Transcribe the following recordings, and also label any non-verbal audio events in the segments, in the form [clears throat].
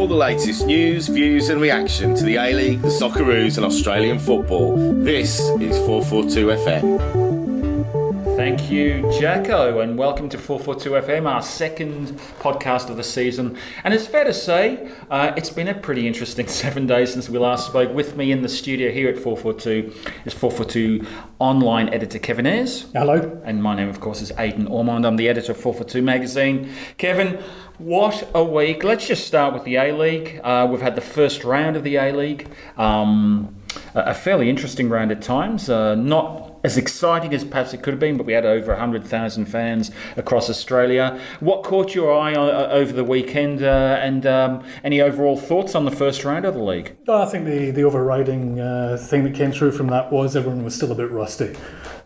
all the latest news, views, and reaction to the A League, the Socceroos, and Australian football. This is 442 FM. Thank you, Jacko, and welcome to 442 FM, our second podcast of the season. And it's fair to say, uh, it's been a pretty interesting [laughs] seven days since we last spoke. With me in the studio here at 442 is 442 online editor Kevin Ayres. Hello. And my name, of course, is Aidan Ormond. I'm the editor of 442 magazine. Kevin, what a week. Let's just start with the A League. Uh, we've had the first round of the A League. Um, a fairly interesting round at times. Uh, not as exciting as perhaps it could have been, but we had over 100,000 fans across Australia. What caught your eye uh, over the weekend, uh, and um, any overall thoughts on the first round of the league? I think the, the overriding uh, thing that came through from that was everyone was still a bit rusty.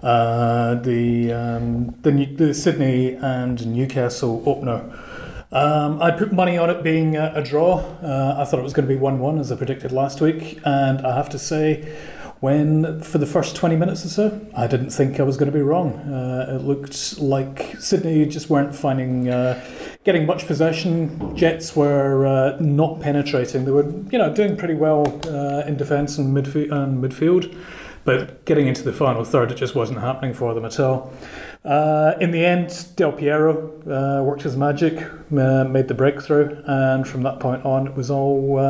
Uh, the, um, the, the Sydney and Newcastle opener. Um, I put money on it being a, a draw. Uh, I thought it was going to be 1 1 as I predicted last week, and I have to say, when for the first 20 minutes or so, I didn't think I was going to be wrong. Uh, it looked like Sydney just weren't finding, uh, getting much possession. Jets were uh, not penetrating. They were, you know, doing pretty well uh, in defence and, midf- and midfield, but getting into the final third, it just wasn't happening for them at all. Uh, in the end, Del Piero uh, worked his magic, made the breakthrough, and from that point on, it was all,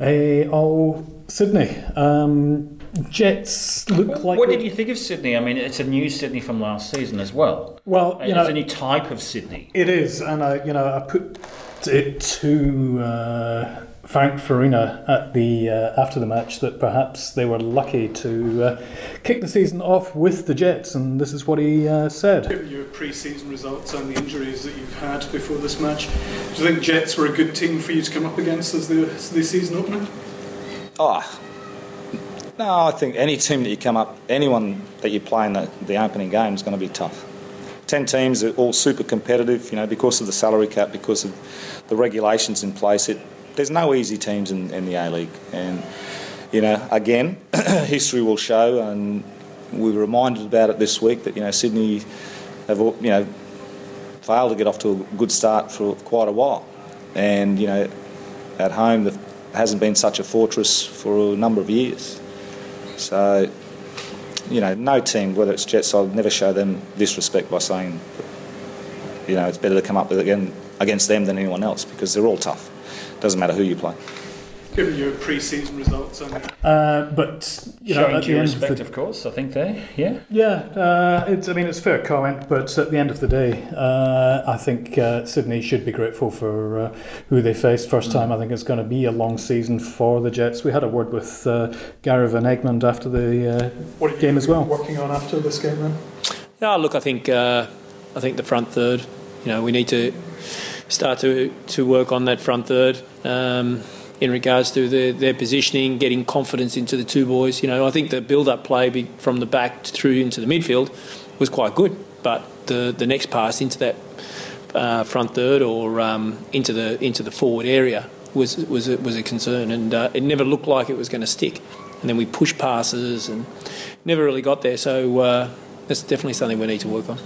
a, all Sydney. Um, Jets look like. What did you think of Sydney? I mean, it's a new Sydney from last season as well. Well, you it's know, a new type of Sydney. It is, and I, you know, I put it to uh, Frank Farina at the uh, after the match that perhaps they were lucky to uh, kick the season off with the Jets, and this is what he uh, said. Given your pre-season results and the injuries that you've had before this match, do you think Jets were a good team for you to come up against as the, as the season opener? Oh, no, I think any team that you come up, anyone that you play in the, the opening game is going to be tough. Ten teams are all super competitive, you know, because of the salary cap, because of the regulations in place. It, there's no easy teams in, in the A League, and you know, again, [clears throat] history will show, and we were reminded about it this week that you know Sydney have you know failed to get off to a good start for quite a while, and you know, at home the hasn't been such a fortress for a number of years. So, you know, no team, whether it's Jets, I'll never show them disrespect by saying, you know, it's better to come up again against them than anyone else because they're all tough. Doesn't matter who you play. Given your pre-season results, and Uh, but you know, Showing at due the end of respect, the, of course, I think there, yeah. Yeah, uh, it's. I mean, it's a fair comment, but at the end of the day, uh, I think uh, Sydney should be grateful for uh, who they faced first time. I think it's going to be a long season for the Jets. We had a word with uh, Gary Van Egmond after the uh, what you game as well. working on after this game then? Yeah, look, I think uh, I think the front third. You know, we need to start to to work on that front third. Um, in regards to the, their positioning, getting confidence into the two boys. You know, I think the build-up play from the back through into the midfield was quite good, but the the next pass into that uh, front third or um, into the into the forward area was was a, was a concern, and uh, it never looked like it was going to stick. And then we pushed passes and never really got there. So uh, that's definitely something we need to work on.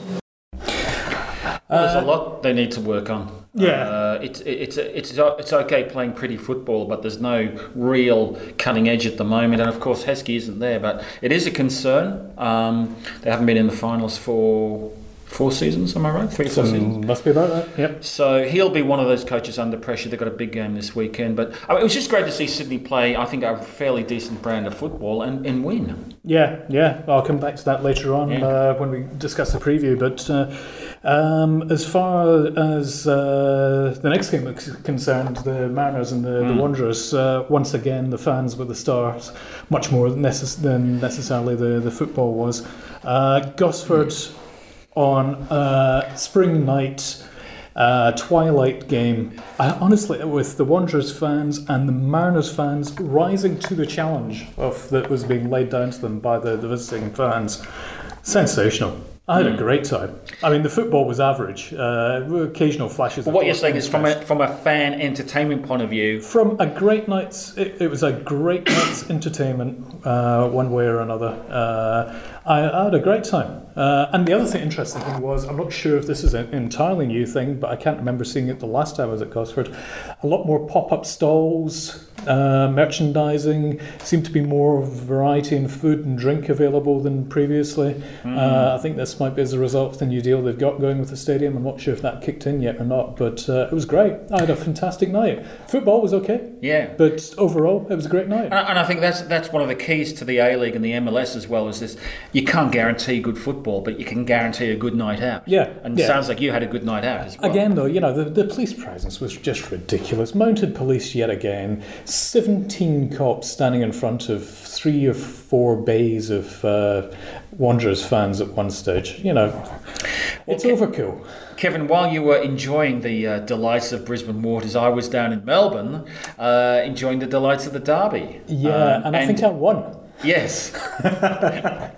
Well, there's a lot they need to work on. Yeah. uh, it's it's it's it's okay playing pretty football, but there's no real cutting edge at the moment. And of course, Heskey isn't there, but it is a concern. Um, they haven't been in the finals for four seasons. Am I right? Three, four seasons. must be about that. Yep. So he'll be one of those coaches under pressure. They've got a big game this weekend, but I mean, it was just great to see Sydney play. I think a fairly decent brand of football and, and win. Yeah, yeah. I'll come back to that later on Yeah. uh, when we discuss the preview. But uh, um, as far as uh, the next game is concerned, the Mariners and the, the Wanderers, uh, once again, the fans were the stars, much more necess- than necessarily the, the football was. Uh, Gosford on a spring night. Uh, twilight game. I, honestly, with the Wanderers fans and the Mariners fans rising to the challenge of that was being laid down to them by the, the visiting fans, sensational. I had a great time. I mean, the football was average. Uh, occasional flashes. of What you're saying is from a, from a fan entertainment point of view, from a great night's. It, it was a great night's [coughs] entertainment, uh, one way or another. Uh, I, I had a great time. Uh, and the other thing, interesting thing was, I'm not sure if this is an entirely new thing, but I can't remember seeing it the last time I was at Gosford. A lot more pop-up stalls, uh, merchandising. Seemed to be more variety in food and drink available than previously. Uh, I think this might be as a result of the new deal they've got going with the stadium. I'm not sure if that kicked in yet or not, but uh, it was great. I had a fantastic night. Football was okay, yeah. but overall, it was a great night. And I- and I think that's that's one of the keys to the A League and the MLS as well. Is this you can't guarantee good football, but you can guarantee a good night out. Yeah, and yeah. it sounds like you had a good night out as well. Again, though, you know, the, the police presence was just ridiculous. Mounted police yet again. 17 cops standing in front of three or four bays of uh, Wanderers fans at one stage. You know, it's Ke- overkill. Kevin, while you were enjoying the uh, delights of Brisbane waters, I was down in Melbourne uh, enjoying the delights of the Derby. Yeah, Um, and I think I won. Yes, [laughs]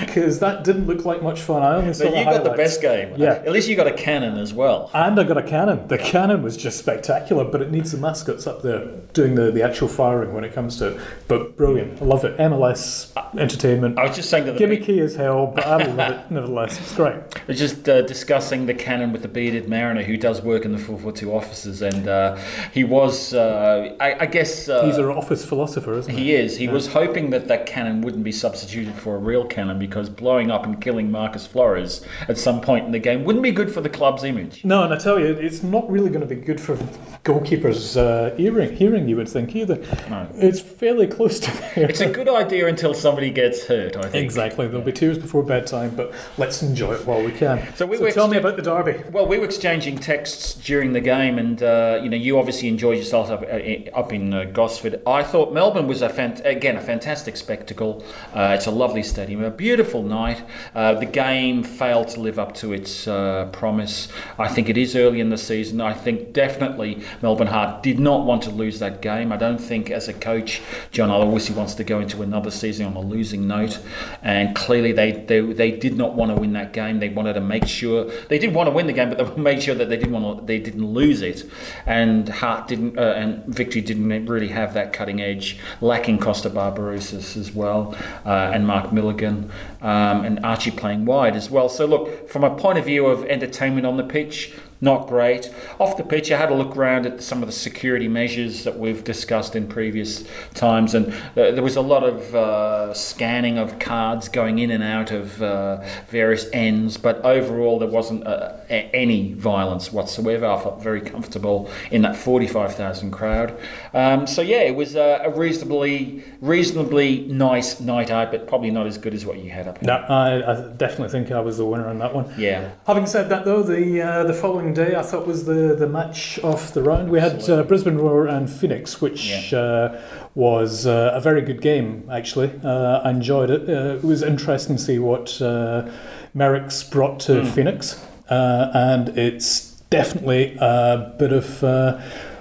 Because that didn't look like much fun. I only saw the you got the best game. Yeah. at least you got a cannon as well. And I got a cannon. The cannon was just spectacular, but it needs the mascots up there doing the, the actual firing when it comes to it. But brilliant. I love it. MLS entertainment. I was just saying that the Gimmicky as hell, but I love it nevertheless. It's great. I was just uh, discussing the cannon with the bearded mariner who does work in the 442 offices, and uh, he was, uh, I, I guess. Uh, He's an office philosopher, isn't he? He is. He was hoping that that cannon wouldn't be substituted for a real cannon because blowing up and killing Marcus Flores at some point in the game wouldn't be good for the club's image. No, and I tell you, it's not really going to be good for goalkeepers' uh, hearing, hearing, you would think, either. No. It's fairly close to there. It's a good idea until somebody gets hurt, I think. Exactly. There'll be tears before bedtime, but let's enjoy it while we can. So we were tell me about the derby. Well, we were exchanging texts during the game, and uh, you know, you obviously enjoyed yourself up, uh, up in uh, Gosford. I thought Melbourne was a fant- again a fantastic spectacle. Uh, it's a lovely stadium, a beautiful night. Uh, the game failed to live up to its uh, promise. I think it is early in the season. I think definitely Melbourne Heart did not want to lose that game. I don't think, as a coach, John Aloisi wants to go into another season on a losing note. And clearly, they, they they did not want to win that game. They wanted to make sure they did want to win the game, but they [laughs] made sure that they didn't want to, they didn't lose it. And Hart didn't, uh, and Victory didn't really have that cutting edge, lacking Kosta As well, uh, and Mark Milligan, um, and Archie playing wide as well. So look, from a point of view of entertainment on the pitch, not great. Off the pitch, I had a look around at some of the security measures that we've discussed in previous times, and uh, there was a lot of uh, scanning of cards going in and out of uh, various ends, but overall, there wasn't uh, any violence whatsoever. I felt very comfortable in that 45,000 crowd. Um, so, yeah, it was uh, a reasonably, reasonably nice night out, but probably not as good as what you had up here. No, I, I definitely think I was the winner on that one. Yeah. Having said that, though, the uh, the following day I thought was the, the match of the round. We had uh, Brisbane Roar and Phoenix, which uh, was uh, a very good game, actually. Uh, I enjoyed it. Uh, it was interesting to see what uh, Merrick's brought to Phoenix, uh, and it's definitely a bit of. Uh,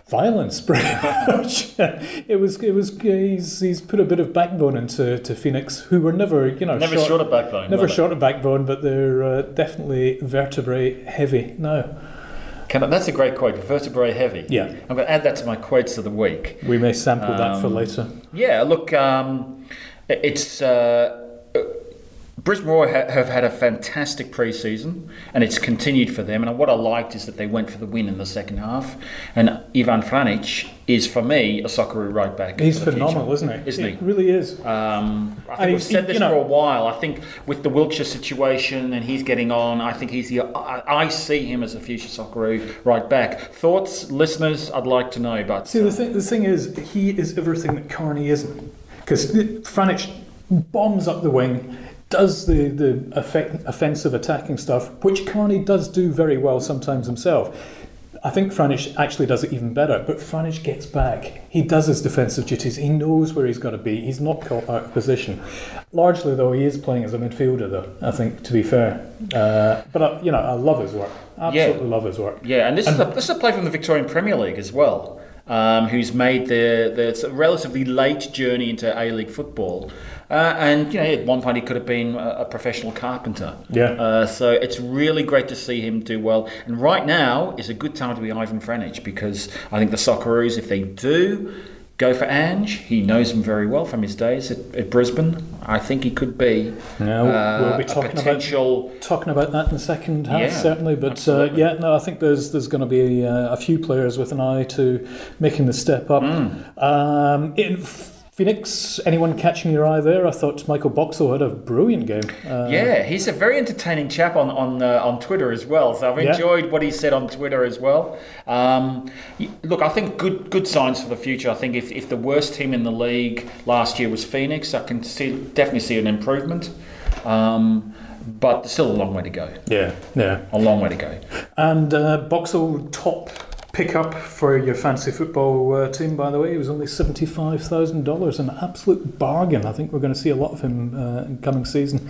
Violence, [laughs] pretty much. it was. It was. He's, he's put a bit of backbone into to Phoenix, who were never, you know, Never short of backbone. Never short of backbone, but they're uh, definitely vertebrae heavy now. Can I, that's a great quote. Vertebrae heavy. Yeah. I'm going to add that to my quotes of the week. We may sample that for Um, later. Yeah, look, um, it's uh, Brisbane Roar ha- have had a fantastic pre-season, and it's continued for them. And what I liked is that they went for the win in the second half. And Ivan Franjic is, for me, a Socceroo right back. He's phenomenal, future. isn't he? Isn't he? Really is. Um, I And think we've said this you know- for a while. I think with the Wilkshire situation and he's getting on, I think he's the. I, I see him as a future Socceroo right back. Thoughts, listeners? I'd like to know. But See, the thing, the thing is, he is everything that Carney isn't. Because Franjic bombs up the wing, does the, the effect, offensive attacking stuff, which Carney does do very well sometimes himself. I think Franjic actually does it even better, but Franjic gets back. He does his defensive duties. He knows where he's got to be. He's not caught out of position. Largely, though, he is playing as a midfielder, though, I think, to be fair. Uh, but, I, you know, I love his work. Absolutely love his work. Yeah, and this is a, this is a play from the Victorian Premier League as well. Um, who's made the, the sort of relatively late journey into A League football. Uh, and you know, at one point he could have been a, professional carpenter. Yeah. Uh, so it's really great to see him do well. And right now is a good time to be Ivan Franjic because I think the Socceroos, if they do go for Ange, he knows him very well from his days at, at Brisbane. I think he could be No, uh, we'll be a talking about- talking about that in the second half, Yeah, certainly. But uh, yeah, no, I think there's there's going to be uh, a few players with an eye to making the step up. Hmm. Um, in Phoenix, anyone catching your eye there? I thought Michael Boxall had a brilliant game. Uh, Yeah, he's a very entertaining chap on on uh, on Twitter as well. So I've Yeah. enjoyed what he said on Twitter as well. Um, look, I think good good signs for the future. I think if, if the worst team in the league last year was Phoenix, I can see definitely see an improvement. Um, but still a long way to go. yeah, yeah. A long way to go. And uh, Boxall top pickup for your fancy football uh, team. By the way, he was only seventy five thousand dollars, an absolute bargain. I think we're going to see a lot of him uh, in coming season.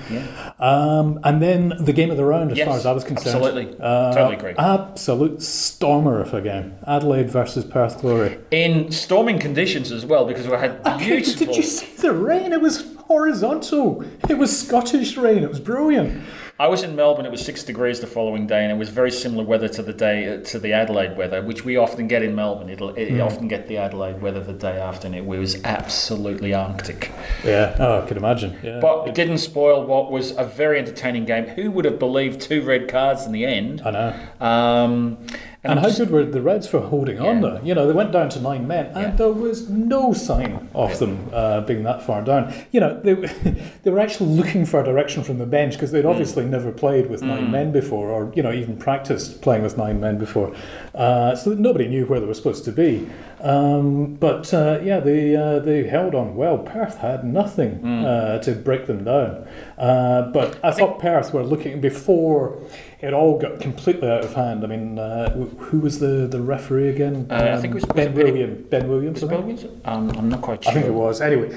Um, and then the game of the round, as Yes, far as I was concerned, absolutely. Uh, Totally agree. Absolute stormer of a game. Adelaide versus Perth Glory. In storming conditions as well, because we had [laughs] beautiful. Did you see the rain? It was horizontal. It was Scottish rain. It was brilliant. I was in Melbourne. It was six degrees the following day, and it was very similar weather to the day uh, to the Adelaide weather, which we often get in Melbourne. It'll it, Hmm. often get the Adelaide weather the day after, and it was absolutely arctic. Yeah, oh, I could imagine. Yeah. But it didn't spoil what was a very entertaining game. Who would have believed two red cards in the end? I know. Um, And how good were the Reds for holding on Yeah. though? You know, they went down to nine men, and Yeah. there was no sign of them uh, being that far down. You know, they [laughs] they were actually looking for a direction from the bench because they'd obviously never played with nine men before, or you know, even practiced playing with nine men before. Uh, so that nobody knew where they were supposed to be. Um, but uh, yeah, they uh, they held on well. Perth had nothing Hmm. uh, to break them down. Uh, but I thought Perth were looking before it all got completely out of hand. I mean, uh, who was the, the referee again? Uh, I think it was- was Ben Williams. Ben Williams. was I it think. Belgians? Um, I'm not quite sure. I think it was. Anyway,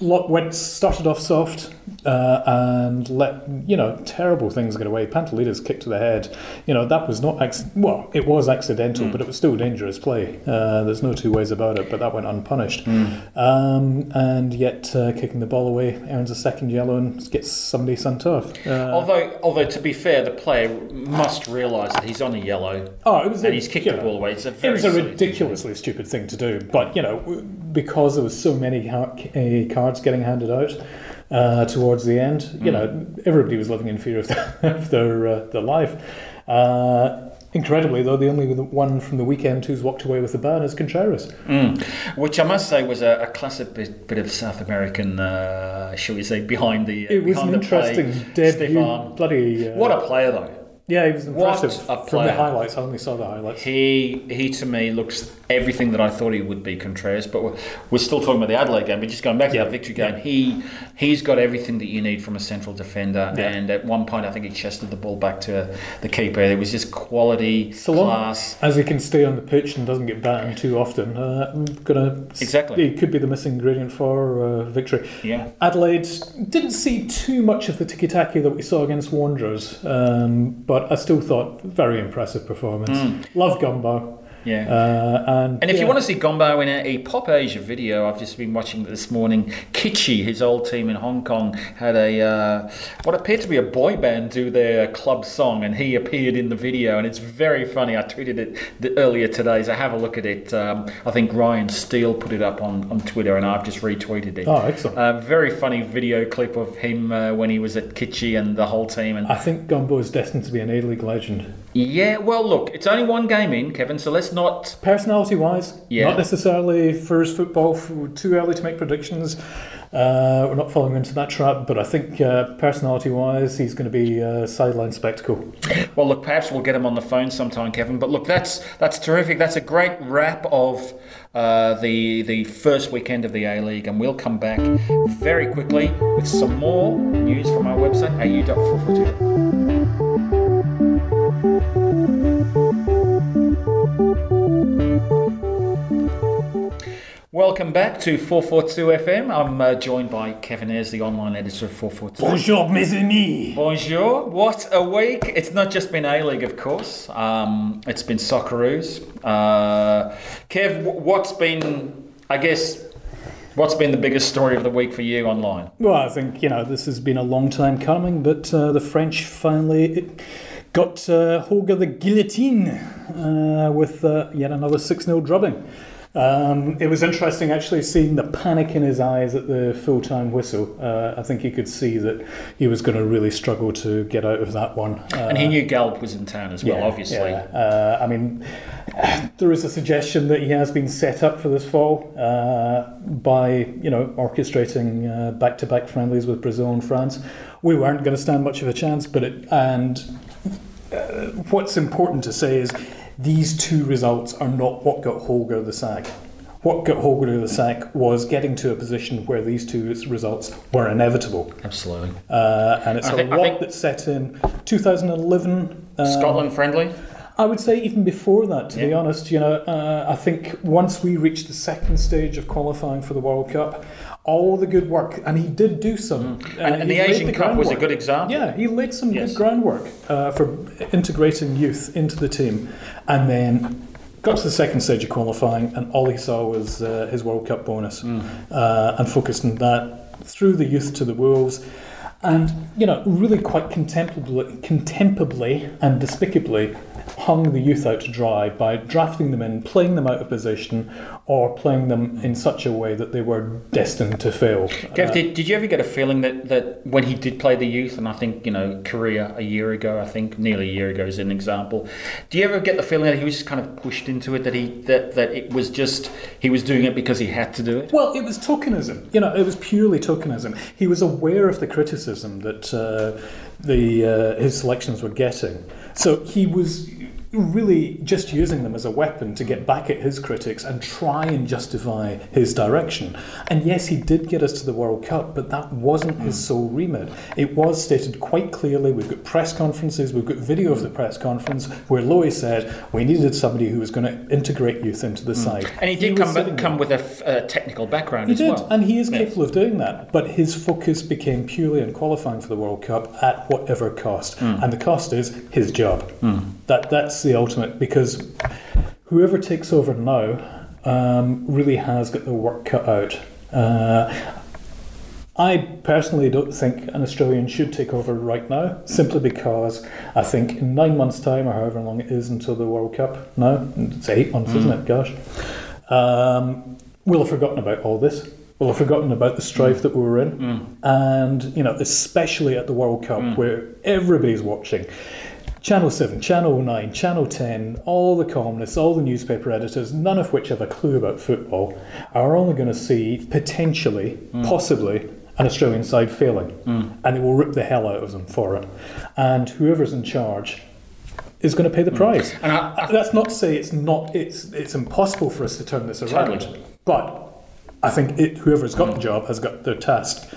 went started off soft uh, and let you know terrible things get away. Pantelides kicked to the head. You know that was not well. It was accidental, but it was still dangerous play. Uh, there's no two ways about it. But that went unpunished. Um, and yet uh, kicking the ball away earns a second yellow and gets somebody sent off. Uh, Although, although to be fair, the player must realise that he's on a yellow oh, it was a- he's kicked the know, ball away. It's a It was a thing. ridiculously stupid thing to do, but you know, because there was so many uh, cards getting handed out uh, towards the end, you know, everybody was living in fear of, [laughs] of their uh, their life. Uh, incredibly, though, the only one from the weekend who's walked away with the ban is Contreras. Mm. Which I must say was a, a classic bit, bit of South American, uh, shall we say, behind the uh, It was an play, interesting stiff debut. Bloody uh, What a player, though. Yeah, he was what impressive a from the highlights. I only saw the highlights. He he to me looks everything that I thought he would be. Contreras, but we're, we're still talking about the Adelaide game. But just going back to Yeah. that victory game, he he's got everything that you need from a central defender. Yeah. And at one point, I think he chested the ball back to the keeper. It was just quality, So long class. as he can stay on the pitch and doesn't get battered too often, uh, gonna Exactly. He could be the missing ingredient for uh, victory. Yeah. Adelaide didn't see too much of the tiki taki that we saw against Wanderers, um, but I still thought very impressive performance. Mm. Love Gombau, Yeah. uh, and. And if yeah. you want to see Gombau in a, a Pop Asia video, I've just been watching this morning. Kitchee, his old team in Hong Kong, had a uh, what appeared to be a boy band do their club song, and he appeared in the video, and it's very funny. I tweeted it the, earlier today, so have a look at it. Um, I think Ryan Steele put it up on, on Twitter, and I've just retweeted it. Oh, excellent. Uh, very funny video clip of him uh, when he was at Kitchee and the whole team, and I think Gombau is destined to be an A League legend. Yeah. Well, look, it's only one game in, Kevin, so let's not Personality wise, Yeah. not necessarily for his football, too early to make predictions. Uh, we're not falling into that trap, but I think uh, personality wise, he's going to be a sideline spectacle. Well, look, perhaps we'll get him on the phone sometime, Kevin. But look, that's that's terrific. That's a great wrap of uh, the the first weekend of the A League, and we'll come back very quickly with some more news from our website au.442. welcome back to 442 FM. I'm uh, joined by Kevin Ayres, the online editor of 442. Bonjour, mes amis. Bonjour. What a week. It's not just been A League, of course. Um, it's been Socceroos. Uh, Kev, what's been, I guess, what's been the biggest story of the week for you online? Well, I think you know this has been a long time coming, but uh, the French finally got uh, Holger the guillotine uh, with uh, yet another six 0 drubbing. Um, it was interesting actually seeing the panic in his eyes at the full time whistle. Uh, I think you could see that he was going to really struggle to get out of that one. Uh, And he knew Gallop was in town as well, obviously. yeah. Uh, I mean, there is a suggestion that he has been set up for this fall uh, by, you know, orchestrating uh, back-to-back friendlies with Brazil and France. We weren't going to stand much of a chance, but it and uh, what's important to say is these two results are not what got Holger the sack. What got Holger the sack was getting to a position where these two results were inevitable. Absolutely. Uh, and it's I a think- lot that set in 2011. uh, Scotland friendly? I would say even before that, to be honest, you know, uh, I think once we reached the second stage of qualifying for the World Cup, all the good work, and he did do some. uh, Mm. And, and the Asian Cup was a good example. Yeah, he laid some Yes. good groundwork uh, for integrating youth into the team, and then got to the second stage of qualifying, and all he saw was uh, his World Cup bonus, Mm. uh, and focused on that through the youth to the Wolves. And you know, really quite contemptibly, contemptibly and despicably hung the youth out to dry by drafting them in, playing them out of position, or playing them in such a way that they were destined to fail. Gav, Uh, did, did you ever get a feeling that, that when he did play the youth, and I think, you know, Korea a year ago, I think nearly a year ago is an example, do you ever get the feeling that he was just kind of pushed into it, that he that, that it was just, he was doing it because he had to do it? Well, it was tokenism. You know, it was purely tokenism. He was aware of the criticism that uh, the uh, his selections were getting, so he was really just using them as a weapon to get back at his critics and try and justify his direction. And yes, he did get us to the World Cup, but that wasn't his hmm. sole remit. It was stated quite clearly. We've got press conferences, we've got video of the press conference where Lowy said we needed somebody who was going to integrate youth into the hmm. side. And he did was come, come there. with a, f- a technical background He as did, well. and he is Yes. capable of doing that. But his focus became purely on qualifying for the World Cup at whatever cost, Hmm. and the cost is his job. Hmm. That that's the ultimate because whoever takes over now um, really has got the work cut out. Uh, I personally don't think an Australian should take over right now, simply because I think in nine months' time, or however long it is until the World Cup, now, it's eight months, isn't it? Gosh, um, we'll have forgotten about all this. We'll have forgotten about the strife that we were in, and you know, especially at the World Cup where everybody's watching. Channel 7, Channel 9, Channel 10, all the columnists, all the newspaper editors, none of which have a clue about football, are only going to see potentially, hmm. possibly, an Australian side failing. Hmm. And they will rip the hell out of them for it. And whoever's in charge is going to pay the hmm. price. And I- I- That's not to say it's not it's it's impossible for us to turn this around. Totally. But I think it, whoever's got the job has got their task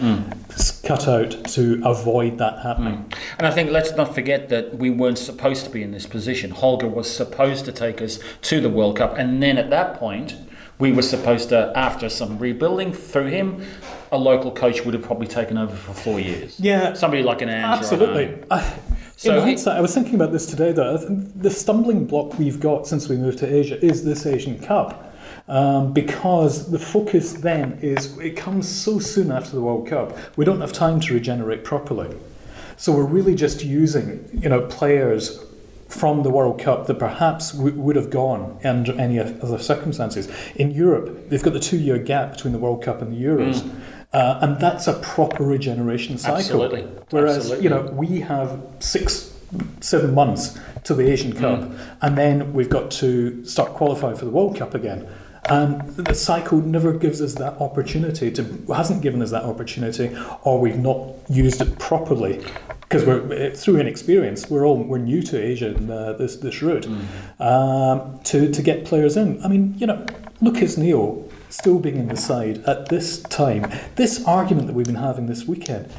cut out to avoid that happening. And I think let's not forget that we weren't supposed to be in this position. Holger was supposed to take us to the World Cup, and then at that point, we were supposed to, after some rebuilding through him, a local coach would have probably taken over for four years. Yeah. somebody like an Andrew. Absolutely. I, So in hindsight, I was thinking about this today. Though the stumbling block we've got since we moved to Asia is this Asian Cup, um, because the focus then is it comes so soon after the World Cup. We don't have time to regenerate properly, so we're really just using you know players from the World Cup that perhaps w- would have gone under any other circumstances. In Europe, they've got the two-year gap between the World Cup and the Euros. Uh, and that's a proper regeneration cycle. Absolutely. Whereas, Absolutely. you know, we have six, seven months to the Asian Cup, and then we've got to start qualifying for the World Cup again. And the cycle never gives us that opportunity to hasn't given us that opportunity, or we've not used it properly because we're through inexperience. We're all we're new to Asia and uh, this this route um, to to get players in. I mean, you know, Lucas Neill still being in the side at this time. This argument that we've been having this weekend.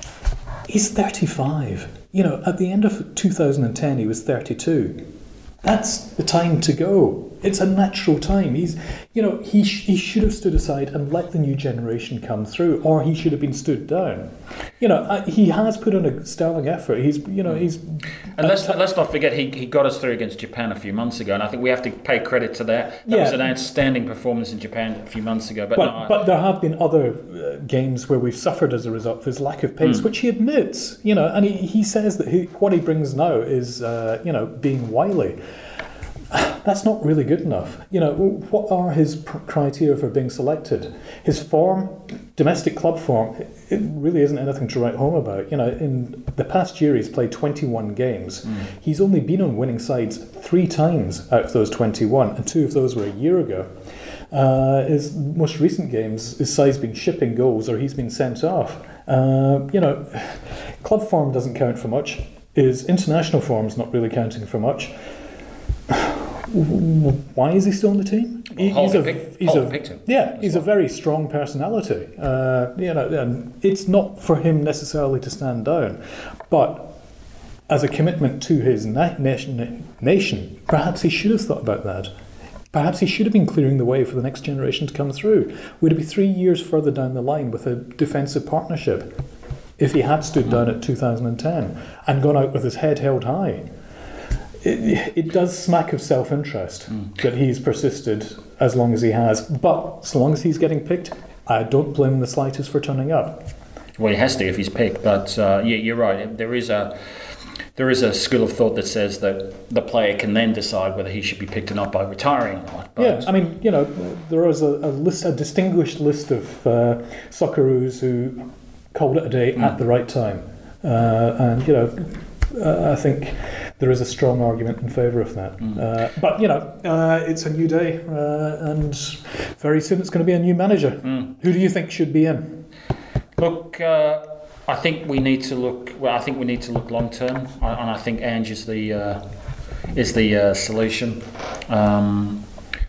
He's 35. You know, at the end of 2010, he was 32. That's the time to go. It's a natural time. He's, you know, he sh- he should have stood aside and let the new generation come through, or he should have been stood down. You know, uh, he has put in a sterling effort. He's, you know, he's. And let's, let's not forget, he, he got us through against Japan a few months ago, and I think we have to pay credit to that. That Yeah. was an outstanding performance in Japan a few months ago. But, But, no, but there have been other uh, games where we've suffered as a result of his lack of pace, which he admits. You know, and he, he says that he, what he brings now is, uh, you know, being wily. That's not really good enough. You know, what are his pr- criteria for being selected? His form, domestic club form, it really isn't anything to write home about. You know, in the past year, he's played 21 games. He's only been on winning sides three times out of those 21, and two of those were a year ago. Uh, his most recent games, his side's been shipping goals or he's been sent off. Uh, you know, [sighs] club form doesn't count for much. His international form's not really counting for much. Why is he still on the team? Well, he's a, picked- he's a yeah, he's a very strong personality. Uh, you know, and it's not for him necessarily to stand down, but as a commitment to his na- nation, nation, perhaps he should have thought about that. Perhaps he should have been clearing the way for the next generation to come through. We'd be three years further down the line with a defensive partnership if he had stood down at 2010 and gone out with his head held high? It, it does smack of self interest that he's persisted as long as he has. But so long as he's getting picked, I don't blame him the slightest for turning up. Well, he has to if he's picked. But uh, yeah, you're right. There is a there is a school of thought that says that the player can then decide whether he should be picked or not by retiring or not. But Yeah, I mean, you know, there is a, a list, a distinguished list of uh, Socceroos who called it a day at the right time, uh, and you know, uh, I think there is a strong argument in favour of that. Uh, but you know, uh, it's a new day, uh, and very soon it's going to be a new manager. Who do you think should be in? Look, uh, I think we need to look. Well, I think we need to look long term, and I think Ange is the uh, is the uh, solution. Um,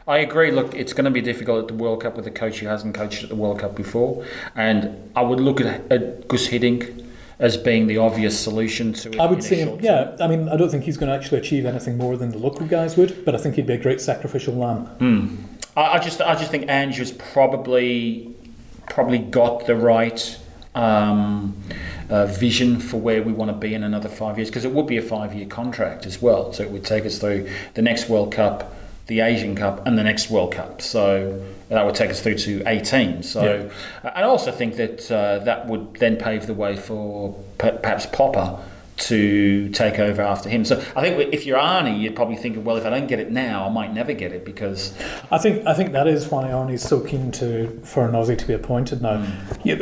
I agree. Look, it's going to be difficult at the World Cup with a coach who hasn't coached at the World Cup before, and I would look at, at Guus Hiddink as being the obvious solution to it. I would see him. Yeah, I mean, I don't think he's going to actually achieve anything more than the local guys would, but I think he'd be a great sacrificial lamb. I, I just I just think has probably probably got the right um, uh, vision for where we want to be in another five years because it would be a five year contract as well. So it would take us through the next World Cup, the Asian Cup, and the next World Cup. So that would take us through to 18. So and I also think that uh, that would then pave the way for per- perhaps Popper to take over after him. So I think if you're Arnie, you'd probably think, well, if I don't get it now, I might never get it because I think I think that is why Arnie's so keen to for an Aussie to be appointed now. Yeah,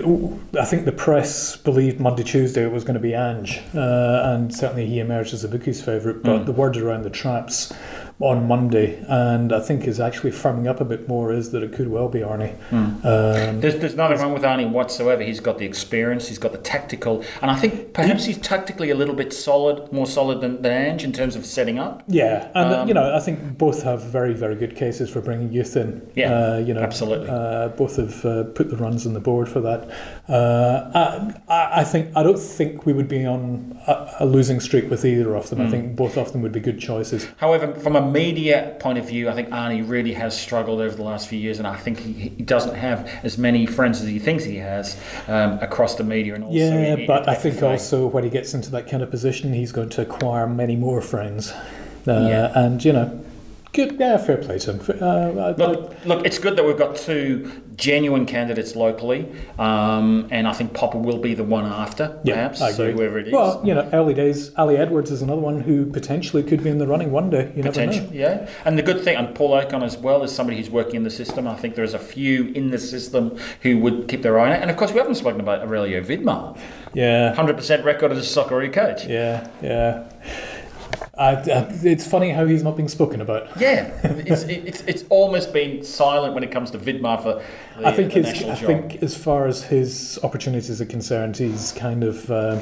I think the press believed Monday Tuesday it was going to be Ange, uh, and certainly he emerged as the bookie's favourite. But the word around the traps on Monday, and I think is actually firming up a bit more, is that it could well be Arnie. Um, There's, there's nothing wrong with Arnie whatsoever. He's got the experience, he's got the tactical, and I think perhaps he's tactically a little bit solid, more solid than, than Ange in terms of setting up. Yeah, and Um, you know, I think both have very, very good cases for bringing youth in. Yeah, uh, you know, absolutely. Uh, both have uh, put the runs on the board for that. Uh, I I think I don't think we would be on a, a losing streak with either of them. I think both of them would be good choices. However, from a media point of view, I think Arnie really has struggled over the last few years, and I think he, he doesn't have as many friends as he thinks he has um, across the media and also. Yeah, but I think also when he gets into that kind of position, he's going to acquire many more friends. Uh, Yeah. and you know, good. Yeah, fair play to him. Uh, I- I- Look, look, it's good that we've got two genuine candidates locally, um, and I think Popper will be the one after, Yeah, perhaps, I agree. whoever it is. Well, you know, early days. Ali Edwards is another one who potentially could be in the running one day. You never know. Potential, yeah. And the good thing, and Paul Okon as well, is somebody who's working in the system. I think there's a few in the system who would keep their eye on it. And of course, we haven't spoken about Aurelio Vidmar, Yeah, 100% record as a soccer coach. yeah, yeah. I, it's funny how he's not being spoken about. Yeah, [laughs] it's, it's, it's almost been silent when it comes to Vidmar for the, I think the his, national I job. think as far as his opportunities are concerned, he's kind of uh,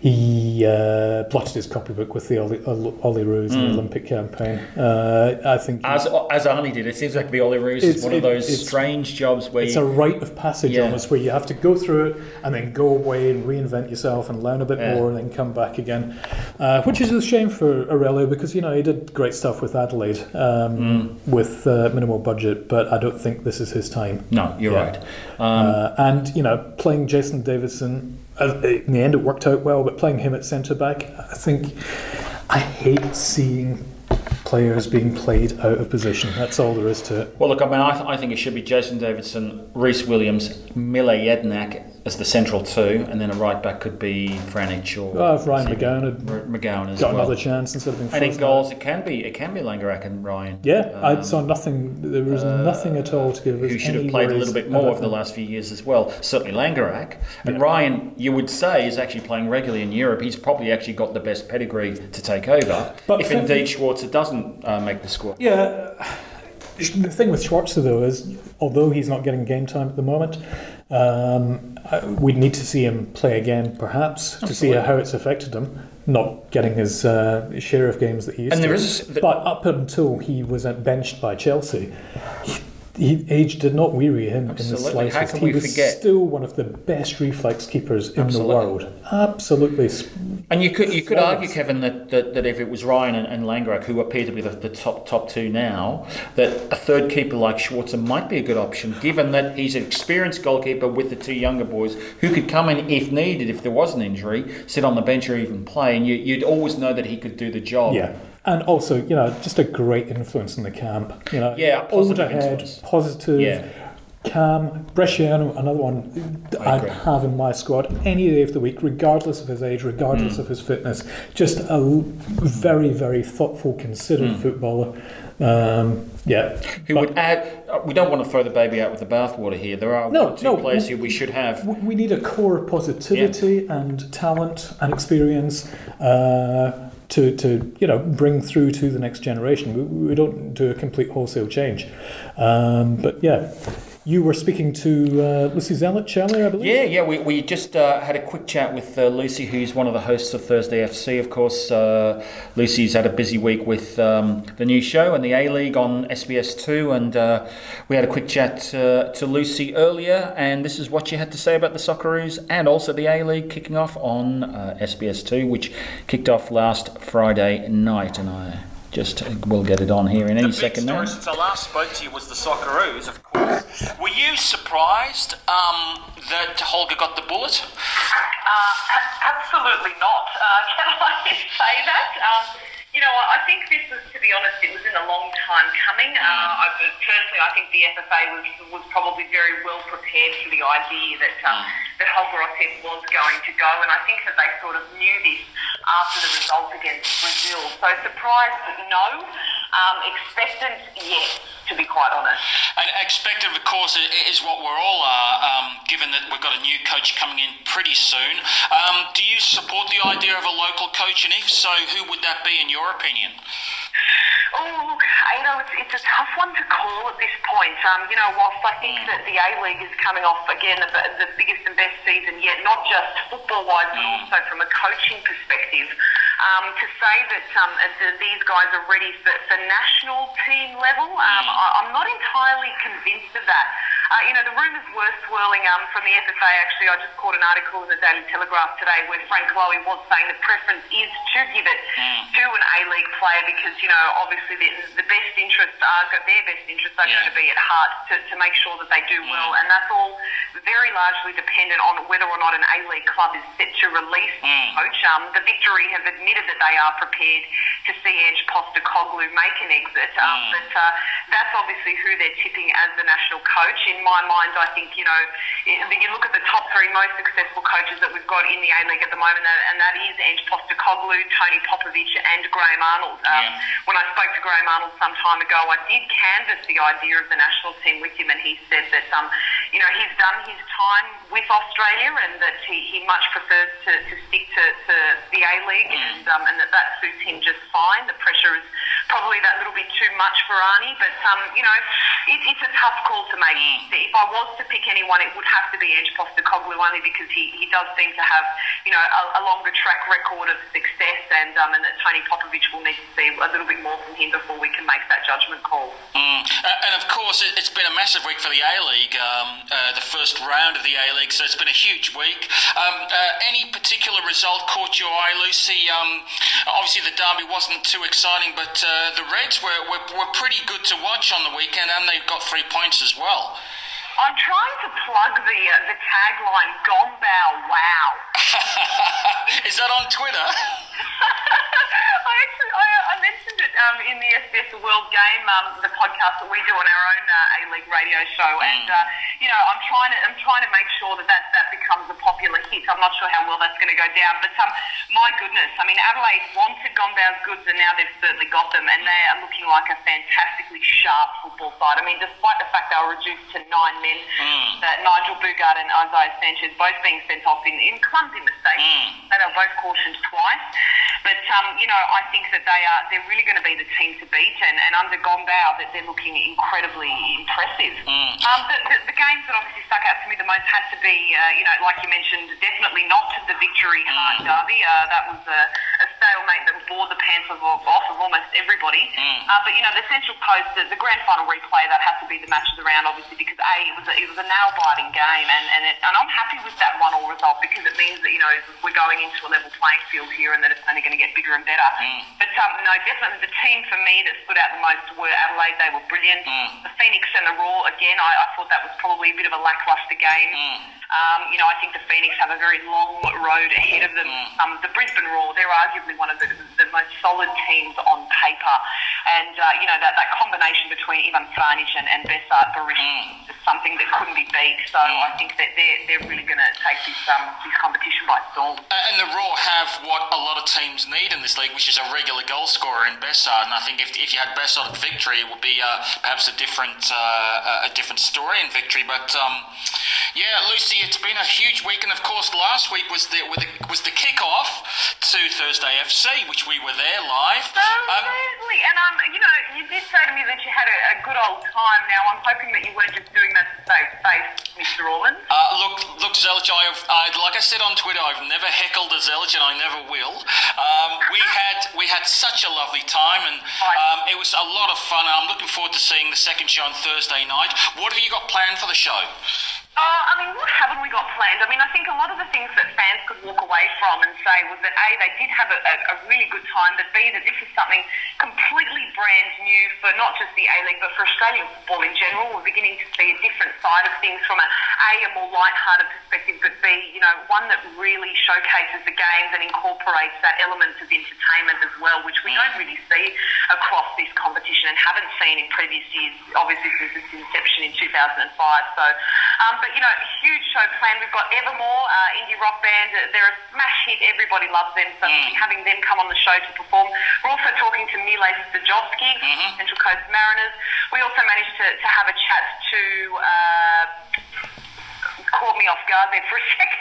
he uh, blotted his copybook with the Ollie, Olyroos and the Olympic campaign. Uh, I think as, as Arnie did, it seems like the Olyroos is one of those strange jobs where it's you, a rite of passage Yeah. almost, where you have to go through it and then go away and reinvent yourself and learn a bit Yeah. more and then come back again, uh, which is a shame for Aurelio because you know he did great stuff with Adelaide um, with uh, minimal budget, but I don't think this is his time. No, you're Yeah. right. Um, Uh, and you know, playing Jason Davidson uh, in the end it worked out well, but playing him at centre back, I think I hate seeing players being played out of position. That's all there is to it. Well, look, I mean, I, th- I think it should be Jason Davidson, Rhys Williams, Mile Jedinak as the central two, and then a right back could be Franjic or Well, if Ryan McGowan had R- McGowan as got well. another chance instead of being And in goals, it can be it can be Langerak and Ryan. Yeah, I Um, saw nothing. There was nothing at all to give us who should have played a little bit more over the last few years as well. Certainly Langerak. And Ryan, you would say, is actually playing regularly in Europe. He's probably actually got the best pedigree to take over, But if indeed Schwarzer doesn't uh, make the squad. Yeah, [sighs] the thing with Schwarzer though is, although he's not getting game time at the moment, um, we'd need to see him play again, perhaps, to see how it's affected him. Not getting his uh, share of games that he used And to. there is- but up until he was benched by Chelsea. He, he, age did not weary him Absolutely. in the How slightest. can he we was forget? still one of the best reflex keepers in Absolutely. the world. Absolutely. And you could you could argue, Kevin, that, that, that if it was Ryan and, and Langerak, who appear to be the, the top top two now, that a third keeper like Schwarzer might be a good option, given that he's an experienced goalkeeper with the two younger boys who could come in if needed, if there was an injury, sit on the bench or even play, and you, you'd always know that he could do the job. Yeah. And also, you know, just a great influence in the camp. You know, Yeah, older head, positive, Yeah. calm. Bresciano, another one I'd have in my squad any day of the week, regardless of his age, regardless Hmm. of his fitness. Just a very, very thoughtful, considered Hmm. footballer. Um, yeah. Who would add? uh, We don't want to throw the baby out with the bathwater here. There are No, two no, players we- who we should have. We- need a core of positivity and talent and experience uh, to, to you know bring through to the next generation. We, we don't do a complete wholesale change, um, but yeah. You were speaking to uh, Lucy Zelic earlier, I believe. Yeah, yeah. We, we just uh, had a quick chat with uh, Lucy, who's one of the hosts of Thursday FC. Of course, uh, Lucy's had a busy week with um, the new show and the A League on SBS2, and uh, we had a quick chat uh, to Lucy earlier, and this is what she had to say about the Socceroos and also the A League kicking off on uh, SBS2, which kicked off last Friday night, and I just we'll get it on here in any the big second now. since I last spoke to you was the Socceroos, of course. Were you surprised um, that Holger got the bullet? Uh, absolutely not. Uh, [laughs] can I say that? Um, you know, I think this was, to be honest, it was in a long time coming. Uh, I, personally, I think the FFA was was probably very well prepared for the idea that um, that Holger was going to go, and I think that they sort of knew this after the result against Brazil. So surprised, no. Um, expectant, yes. To be quite honest. And expected, of course, is what we're all are, um, given that we've got a new coach coming in pretty soon. Um, do you support the idea of a local coach, and if so, who would that be in your opinion? Oh, look, you know, it's, it's a tough one to call at this point. Um, you know, whilst I think that the A League is coming off again the, the biggest and best season yet, not just football-wise, but also from a coaching perspective, um, to say that, um, these guys are ready for, for national team level, um, I, I'm not entirely convinced of that. Uh, you know, the rumours were swirling um, from the FFA. Actually, I just caught an article in the Daily Telegraph today where Frank Lowy was saying the preference is to give it to an A-League player because, you know, obviously the, the best interests are, their best interests are Yeah. going to be at heart to, to make sure that they do well. And that's all very largely dependent on whether or not an A-League club is set to release Mm. coach. Um, the Victory have admitted that they are prepared to see Ange Postecoglou make an exit, um, but uh, that's obviously who they're tipping as the national coach. In my mind, I think you know you look at the top three most successful coaches that we've got in the A League at the moment, and and that is Ange Postecoglou, Tony Popovic, and Graham Arnold. Um, Yeah. When I spoke to Graham Arnold some time ago, I did canvass the idea of the national team with him, and he said that um, you know he's done his time with Australia, and that he, he much prefers to, to stick to, to the A League, and um, and that that suits him just fine. The pressure is probably that little bit too much for Arnie, but um, you know it, it's a tough call to make. If I was to pick anyone, it would have to be Ange Postecoglou only because he, he does seem to have you know a, a longer track record of success, and um, and that Tony Popovic will need to see a little bit more from him before we can make that judgment call. Mm. Uh, and of course, course, it, has been a massive week for the A League, um, uh, the first round of the A League, so it's been a huge week. Um, uh, any particular result caught your eye, Lucy? Um, obviously, the derby wasn't too exciting, but uh, the Reds were, were, were pretty good to watch on the weekend, and they got three points as well. I'm trying to plug the uh, the tagline "Gombau Wow." [laughs] Is that on Twitter? [laughs] I actually I, I mentioned it um, in the SBS World Game, um, the podcast that we do on our own uh, A League radio show, mm. and uh, you know I'm trying to I'm trying to make sure that that, that becomes a popular hit. I'm not sure how well that's going to go down, but um, my goodness, I mean Adelaide wanted Gombau's goods, and now they've certainly got them, and they are looking like a fantastically sharp football side. I mean, despite the fact they were reduced to nine men, mm. uh, Nigel Boogaard and Isaiah Sanchez both being sent off in, in clumsy mistakes. Mm. They were both cautioned twice. But um, you know, I think that they are they're really going to be the team to beat, and, and under Gombau that they're looking incredibly impressive. Mm. Um, the, the, the, games that obviously stuck out to me the most had to be, uh, you know, like you mentioned, definitely not the victory mm. derby. Uh, that was a, a, stalemate that bore the pants off, off of almost everybody. Mm. Uh, but you know, the Central Coast, the, the, grand final replay, that had to be the match of the round, obviously, because a it was a, it was a nail biting game, and and, it, and I'm happy with that one all result because it means that you know we're going into a level playing field here, and that it's only going to get bigger and better. Mm. But um, no, definitely the team for me that stood out the most were Adelaide. They were brilliant. Mm. The Phoenix and the Roar again. I, I, thought that was probably a bit of a lacklustre game. Mm. Um, you know, I think the Phoenix have a very long road ahead of them. Mm. Um, the Brisbane Roar, they're arguably one of the, the most solid teams on paper. And, uh, you know, that, that combination between Ivan Franjic and, and Besart Berisha mm. is something that couldn't be beat. So. I think that they're, they're really going to take this, um, this competition by storm. And the Roar have what a lot of teams need in this league, which is a regular goal scorer in Besart. And I think if, if you had Besart at victory, it would be uh, perhaps a different, uh, a different story in victory. But, um, yeah, Lucy, it's been a huge week, and of course, last week was the was the kick-off to Thursday FC, which we were there live. Absolutely, um, and um, you know, you did say to me that you had a, a, good old time. Now, I'm hoping that you weren't just doing that to save face, Mr. Orland. Uh, look, look, Zelic, I've, I, like I said on Twitter, I've never heckled a Zelic, and I never will. Um, we [laughs] had we had such a lovely time, and um, it was a lot of fun. I'm looking forward to seeing the second show on Thursday night. What have you got planned for the show? Uh, I mean, what haven't we got planned? I mean, I think a lot of the things that fans could walk away from and say was that A, they did have a, a, a really good time, but B, that this is something completely brand new for not just the A League, but for Australian football in general. We're beginning to see a different side of things from a, a, a more light-hearted perspective, but B, you know, one that really showcases the games and incorporates that element of entertainment as well, which we don't really see across this competition and haven't seen in previous years, obviously since its inception in 2005. So, um, but you know, huge show planned. We've got Evermore, uh, indie rock band. They're a smash hit. Everybody loves them. So mm. having them come on the show to perform. We're also talking to Mile Sterjovski, mm-hmm. Central Coast Mariners. We also managed to, to have a chat to. Uh, caught me off guard there for a [laughs] second.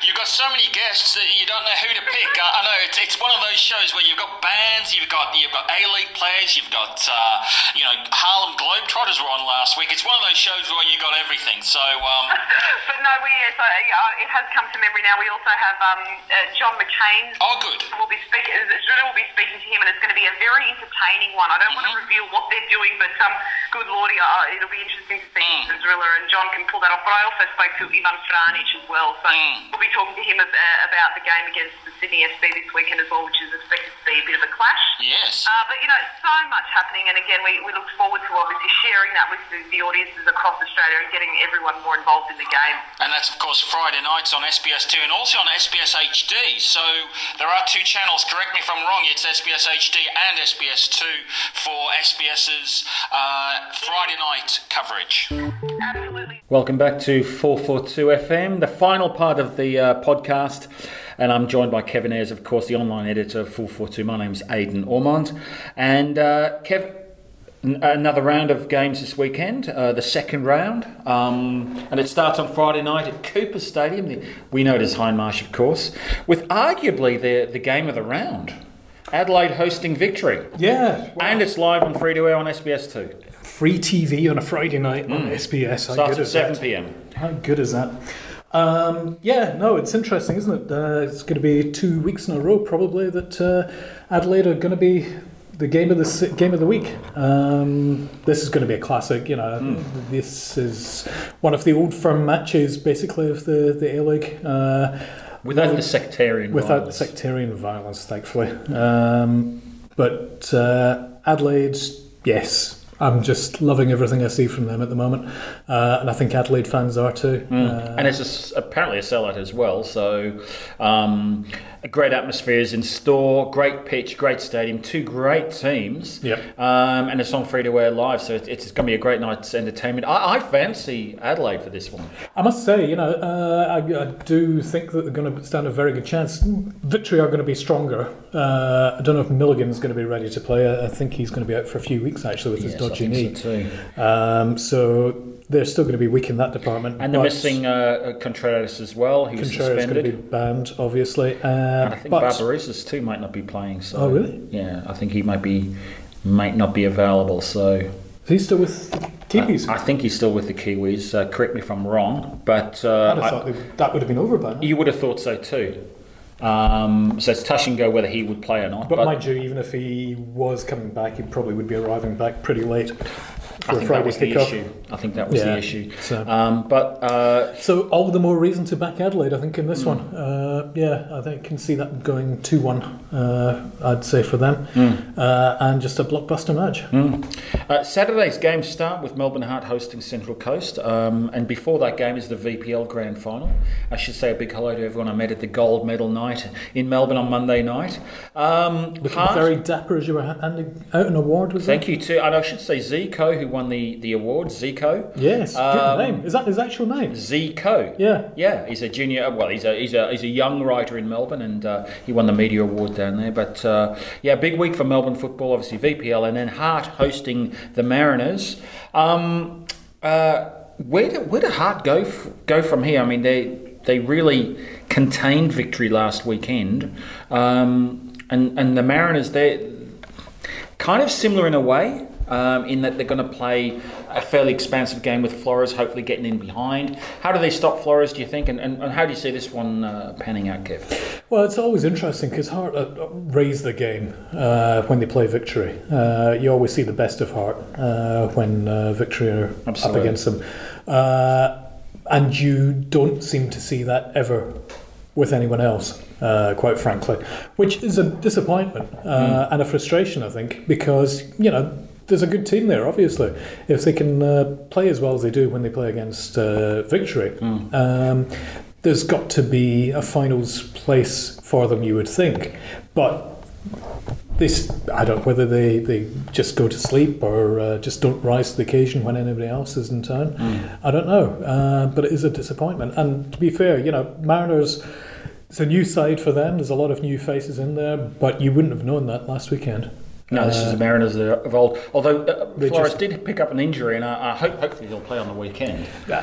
You've got so many guests that you don't know who to pick. I, I know it's, it's one of those shows where you've got bands, you've got you've got A League players, you've got uh, you know Harlem Globetrotters were on last week. It's one of those shows where you got everything. So, um... [laughs] but no, we so, yeah, it has come to memory now. We also have um, uh, John McCain. Oh, good. We'll be speaking. Zrilla will be speaking to him, and it's going to be a very entertaining one. I don't mm-hmm. want to reveal what they're doing, but um, good lordy, uh, it'll be interesting to see mm. Zrilla and John can pull that off. But I also spoke to Ivan Franjic as well. So mm. We'll be talking to him uh, about the game against the Sydney SB this weekend as well, which is expected to be a bit of a clash. Yes. Uh, but, you know, so much happening. And again, we, we look forward to obviously sharing that with the, the audiences across Australia and getting everyone more involved in the game. And that's, of course, Friday nights on SBS2 and also on SBS HD. So there are two channels, correct me if I'm wrong, it's SBS HD and SBS2 for SBS's uh, Friday night coverage. Absolutely. Welcome back to 442 FM, the final part of the uh, podcast. And I'm joined by Kevin Airs, of course, the online editor of 442. My name's Aidan Ormond. And uh, Kev, another round of games this weekend, uh, the second round. Um, and it starts on Friday night at Cooper Stadium. We know it as Hindmarsh, of course, with arguably the, the game of the round. Adelaide hosting victory. Yeah. And it's live on free to air on SBS2 free TV on a Friday night mm. on SBS. How Starts at 7 that? p.m. How good is that? Um, yeah, no, it's interesting, isn't it? Uh, it's going to be two weeks in a row, probably, that uh, Adelaide are going to be the game of the game of the week. Um, this is going to be a classic. You know, Hmm. this is one of the old firm matches, basically, of the the A League. Uh, Without the sectarian without violence. the sectarian violence, thankfully. Um, but uh, Adelaide, yes, I'm just loving everything I see from them at the moment, uh, and I think Adelaide fans are too. Uh, and it's apparently a sellout as well. So, um, great atmospheres in store, great pitch, great stadium, two great teams. Yep. Um, and it's on free to wear live, so it's, it's going to be a great night's entertainment. I, I fancy Adelaide for this one. I must say, you know, uh, I, I do think that they're going to stand a very good chance. Victory are going to be stronger. Uh, I don't know if Milligan's going to be ready to play. I, I think he's going to be out for a few weeks actually with his Yes, dodgy knee. so. Um, so they're still going to be weak in that department. And they're missing uh, Contreras as well, who's Contreras going to be suspended. banned, obviously. Uh, And I think but Barbarouses too might not be playing. So Oh, really? Yeah, I think he might be might not be available. So is he still with the Kiwis? I, I think he's still with the Kiwis. Uh, correct me if I'm wrong, but uh, I'd have I- thought they- that would have been over by now. you would have thought so too. Um, so it's touch and go whether he would play or not. But, But, mind you, even if he was coming back, he probably would be arriving back pretty late I for think that was the issue. I think that was Yeah, the issue. so- Um, but uh, So all the more reason to back Adelaide, I think, in this one. Uh, yeah, I think I can see that going two one. Uh, I'd say for them, uh, and just a blockbuster match. Uh, Saturday's games start with Melbourne Heart hosting Central Coast, um, and before that game is the VPL Grand Final. I should say a big hello to everyone I met at the gold medal night in Melbourne on Monday night. Um, Looking very dapper as you were handing out an award. Was Thank you too, and I should say Zico, who won the, the award. Zico. Yes. Um, good name. Is that his actual name? Zico. Yeah. Yeah, he's a junior. Well, he's a he's a he's a young writer in Melbourne, and uh, he won the media award down there. But uh, yeah, big week for Melbourne football. Obviously VPL, and then Heart hosting the Mariners. Um, uh, where do, where did Heart go f- go from here? I mean, they they really contained victory last weekend, um, and and the Mariners they're kind of similar in a way. Um, in that they're going to play a fairly expansive game with Flores, hopefully getting in behind. How do they stop Flores, do you think? And, and, and how do you see this one uh, panning out, Kev? Well, it's always interesting because Heart uh, raise the game uh, when they play Victory. Uh, you always see the best of Heart uh, when uh, Victory are up against them, uh, and you don't seem to see that ever with anyone else. Uh, quite frankly, which is a disappointment uh, and a frustration, I think, because you know there's a good team there. Obviously, if they can uh, play as well as they do when they play against uh, Victory, um, there's got to be a finals place for them. You would think, but this I don't know whether they, they just go to sleep or uh, just don't rise to the occasion when anybody else is in town. I don't know, uh, but it is a disappointment. And to be fair, you know, Mariners. It's a new side for them. There's a lot of new faces in there, but you wouldn't have known that last weekend. No, this is the Mariners of old. Although uh, Flores just- did pick up an injury, and I, I hope hopefully he'll play on the weekend. Uh,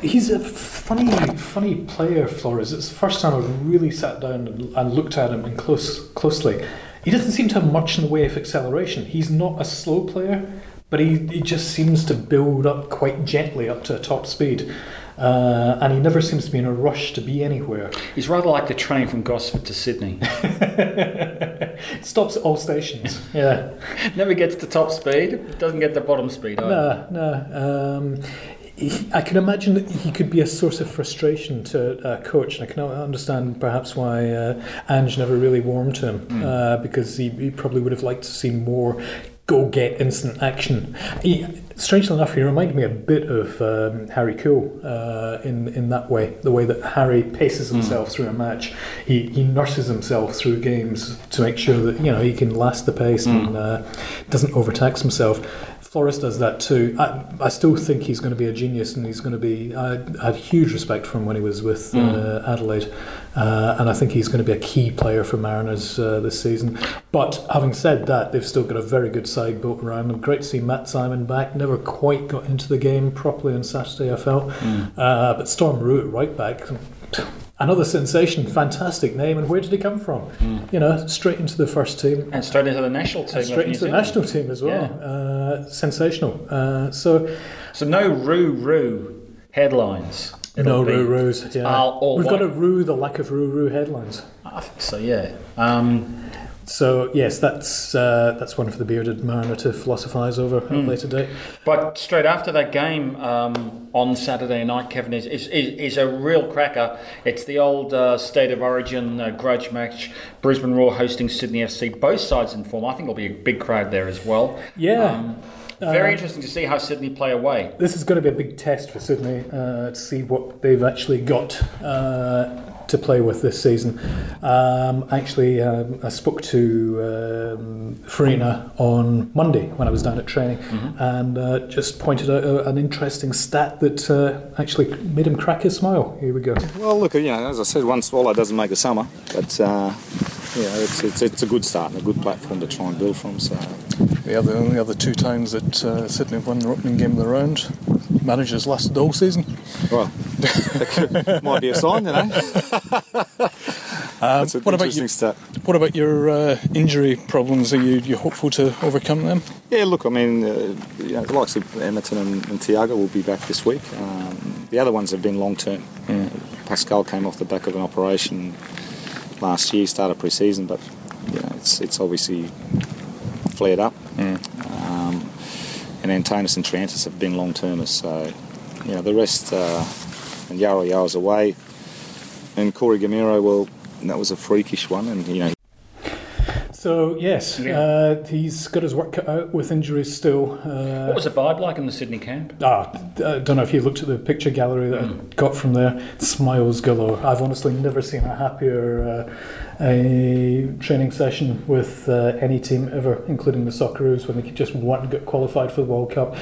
He's a funny, funny player, Flores. It's the first time I've really sat down and, and looked at him and close, closely. He doesn't seem to have much in the way of acceleration. He's not a slow player, but he, he just seems to build up quite gently up to top speed. Uh, and he never seems to be in a rush to be anywhere. He's rather like the train from Gosford to Sydney. [laughs] it Stops at all stations. Yeah. [laughs] Never gets to top speed, doesn't get to bottom speed either. No, no. Um, he, I can imagine that he could be a source of frustration to a coach, and I can understand perhaps why uh, Ange never really warmed to him uh, because he, he probably would have liked to see more go get instant action. He, strangely enough, he reminded me a bit of um, Harry Kewell uh, in in that way, the way that Harry paces himself through a match. He he nurses himself through games to make sure that you know he can last the pace and uh, doesn't overtax himself. Flores does that too. I, I still think he's going to be a genius, and he's going to be. I, I had huge respect for him when he was with uh, Adelaide, uh, and I think he's going to be a key player for Mariners uh, this season. But having said that, they've still got a very good side built around them. Great to see Matt Simon back. Never quite got into the game properly on Saturday, I felt. Uh, but Storm Roux right back. Another sensation, fantastic name, and where did he come from? You know, straight into the first team, And straight into the national team. and straight into the national team as well. Uh, sensational. Uh, so So no roo roo headlines. No roo roos. Yeah. all We've got to rue the lack of roo roo headlines. I think so, yeah. Um, so yes, that's uh, that's one for the bearded mariner to philosophise over at a later date. But straight after that game um, on Saturday night, Kevin is, is, is, is a real cracker. It's the old uh, state of origin uh, grudge match. Brisbane Roar hosting Sydney FC. Both sides in form. I think there'll be a big crowd there as well. Yeah. Um, very Uh, interesting to see how Sydney play away. This is going to be a big test for Sydney uh, to see what they've actually got uh, to play with this season. Um, actually, um, I spoke to um, Farina on Monday when I was down at training and uh, just pointed out uh, an interesting stat that uh, actually made him crack his smile. Here we go. Well, look, you know, as I said, one swallow doesn't make a summer, but uh, yeah, it's, it's it's a good start and a good platform to try and build from. So The other, only other two times that uh, Sydney won the opening game of the round, managers lasted all season. well, that might be a sign, you know. [laughs] That's an what about you? stat. What about your uh, injury problems? Are you you hopeful to overcome them? Yeah, look, I mean, uh, you know, the likes of Emerton and, and Tiago will be back this week. Um, the other ones have been long term. Pascal came off the back of an operation last year, started pre-season, but you know, it's it's obviously flared up. Um, and Antonis and Triantis have been long termers, so you know the rest. Uh, and Yarrow Yarrow's away, and Corey Gameiro, well, that was a freakish one, and you know So yes, Yeah. uh, he's got his work cut out with injuries still. Uh, What was the vibe like in the Sydney camp? Ah, I don't know if you looked at the picture gallery that I got from there. Smiles galore. I've honestly never seen a happier uh, a training session with uh, any team ever, including the Socceroos when they just to get qualified for the World Cup.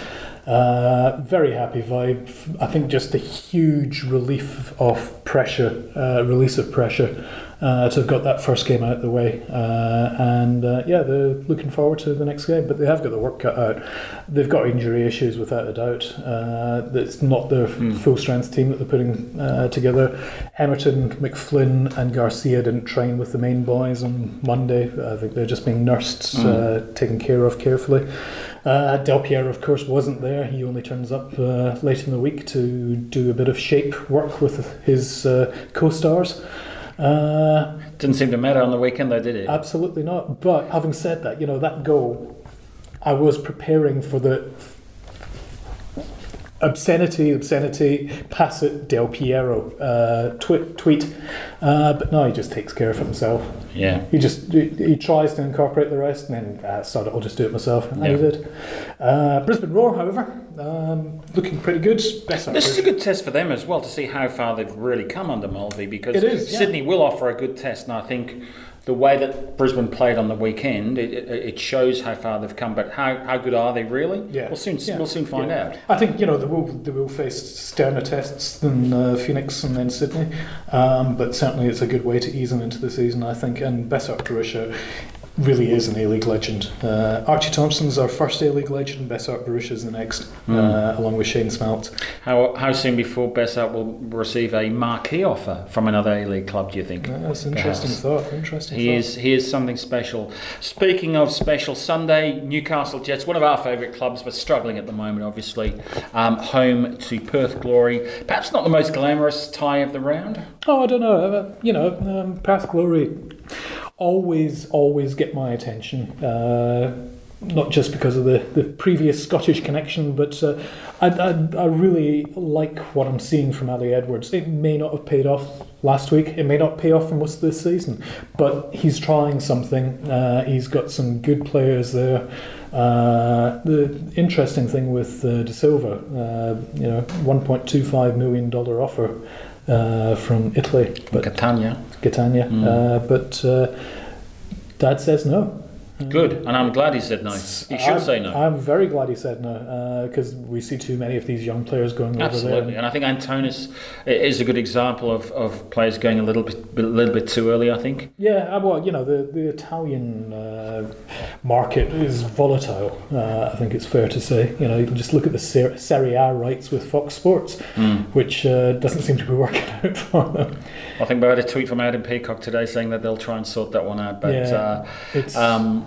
Uh, very happy vibe. I think just a huge relief of pressure, uh, release of pressure. Uh, to have got that first game out of the way, uh, and uh, yeah, they're looking forward to the next game. But they have got the work cut out. They've got injury issues without a doubt. Uh, it's not their full strength team that they're putting uh, together. Emerton, McFlynn, and Garcia didn't train with the main boys on Monday. I think they're just being nursed, uh, taken care of carefully. Uh, Del Piero, of course, wasn't there. He only turns up uh, late in the week to do a bit of shape work with his uh, co-stars. Uh, Didn't seem to matter on the weekend, though, did it? Absolutely not. But having said that, you know, that goal, I was preparing for the obscenity, obscenity, pass it Del Piero uh, tweet, tweet. Uh, but no, he just takes care of himself. yeah. He just he, he tries to incorporate the rest, and then uh, it, I'll just do it myself. And Yeah. he did. Uh, Brisbane Roar, however, um, looking pretty good. Best This is a good test for them as well to see how far they've really come under Mulvey because is, yeah. Sydney will offer a good test, and I think the way that Brisbane played on the weekend, it, it, it shows how far they've come. But how, how good are they really? Yeah. we'll soon Yeah. we'll soon find Yeah. out. I think you know they will they will face sterner tests than uh, Phoenix and then Sydney, um, but certainly it's a good way to ease them into the season. I think, and Besart Berisha really is an A League legend. Uh, Archie Thompson's our first A League legend. Besart Berisha's the next, uh, along with Shane Smeltz. How how soon before Besart will receive a marquee offer from another A League club? Do you think? That's an interesting thought. Interesting. He thought. is, he is something special. Speaking of special, Sunday, Newcastle Jets, one of our favourite clubs, but struggling at the moment, obviously. Um, home to Perth Glory. Perhaps not the most glamorous tie of the round. Oh, I don't know. Uh, you know, um, Perth Glory always, always get my attention. Uh, not just because of the, the previous Scottish connection, but uh, I, I, I really like what I'm seeing from Ali Edwards. It may not have paid off last week, it may not pay off for most of this season, but he's trying something. Uh, he's got some good players there. Uh, the interesting thing with uh, De Silva, uh, you know, 1.25 million dollar offer uh, from Italy, but Catania. Catania, uh, but uh, Dad says no. Good, and I'm glad he said no. He should I'm, say no. I'm very glad he said no because we see too many of these young players going over Absolutely, there. and I think Antonis is a good example of, of players going a little bit a little bit too early. I think. Yeah, uh, well, you know, the, the Italian uh, market is volatile, uh, I think it's fair to say. You know, you can just look at the Ser- Serie A rights with Fox Sports, Hmm. which uh, doesn't seem to be [laughs] working out for them. I think we had a tweet from Adam Peacock today saying that they'll try and sort that one out, but Yeah, uh, It's, um,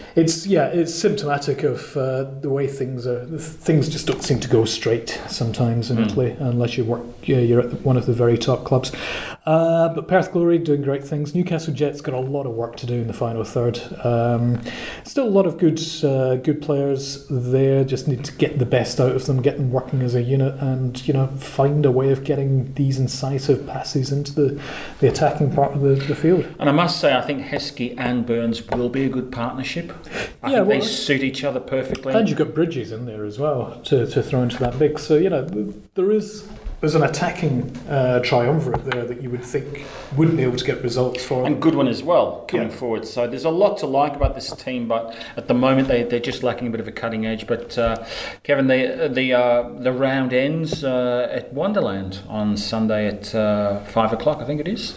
It's yeah, it's symptomatic of uh, the way things are. Things just don't seem to go straight sometimes in Italy, unless you work. Yeah, you're at one of the very top clubs. Uh, but Perth Glory doing great things. Newcastle Jets got a lot of work to do in the final third. Um, still a lot of good uh, good players there. Just need to get the best out of them, get them working as a unit, and you know find a way of getting these incisive passes into the, the attacking part of the, the field. And I must say, I think Heskey and Burns will be a good partnership. I Yeah, think they suit each other perfectly. And you've got Bridges in there as well to, to throw into that mix. So you know there is there's an attacking uh, triumvirate there that you would think wouldn't be able to get results for. and Goodwin as well coming Yeah. forward. So there's a lot to like about this team, but at the moment they they're just lacking a bit of a cutting edge. But uh, Kevin, the the uh, the round ends uh, at Wonderland on Sunday at uh, five o'clock, I think it is.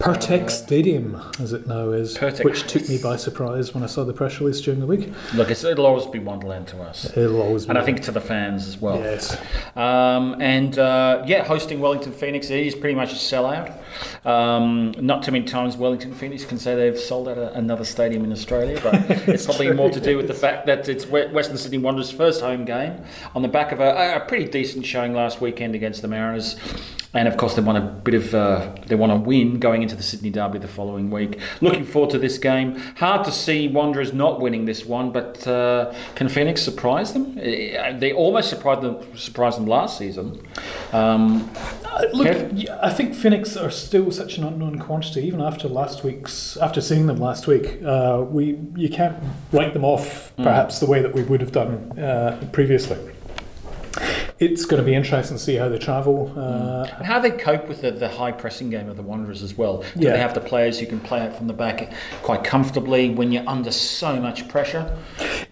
Pirtek Stadium, as it now is, Pirtek. which took me by surprise when I saw the press release during the week. Look, it's, it'll always be Wonderland to us. It'll always be. And I think to the fans as well. yes, Um, and uh, Uh, yeah, hosting Wellington Phoenix is pretty much a sellout. Um, not too many times Wellington Phoenix can say they've sold out a, another stadium in Australia, but it's [laughs] probably more to do with the fact that it's Western Sydney Wanderers' first home game on the back of a, a pretty decent showing last weekend against the Mariners. And of course, they want a bit of uh, they want a win going into the Sydney Derby the following week. Looking forward to this game. Hard to see Wanderers not winning this one, but uh, can Phoenix surprise them? They almost surprised them surprised them last season. Um, Uh, look, Kev? I think Phoenix are still such an unknown quantity. Even after last week's, after seeing them last week, uh, we you can't write them off perhaps the way that we would have done uh, previously. It's going to be interesting to see how they travel. Uh, and how they cope with the, the high pressing game of the Wanderers as well. Do Yeah. they have the players who can play out from the back quite comfortably when you're under so much pressure?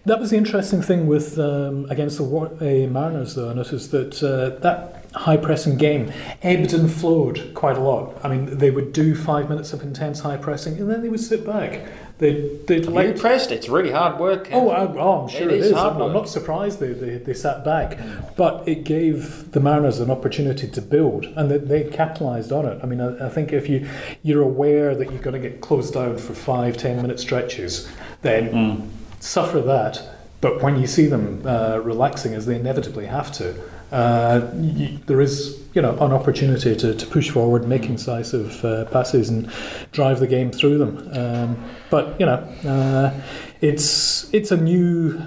That was the interesting thing with um, against the War- uh, Mariners, though. I noticed that uh, that high pressing game ebbed and flowed quite a lot. I mean, they would do five minutes of intense high pressing, and then they would sit back. They you let impressed? It's really hard work. Oh, I, oh, I'm sure It it is is. I'm, I'm not surprised they, they, they sat back. But it gave the Mariners an opportunity to build, and they, they capitalised on it. I mean, I, I think if you, you're aware that you're going to get closed down for five, ten minute stretches, then Mm. suffer that. But when you see them uh, relaxing, as they inevitably have to, uh, you, there is you know an opportunity to, to push forward, make incisive uh, passes, and drive the game through them. Um, but you know, uh, it's it's a new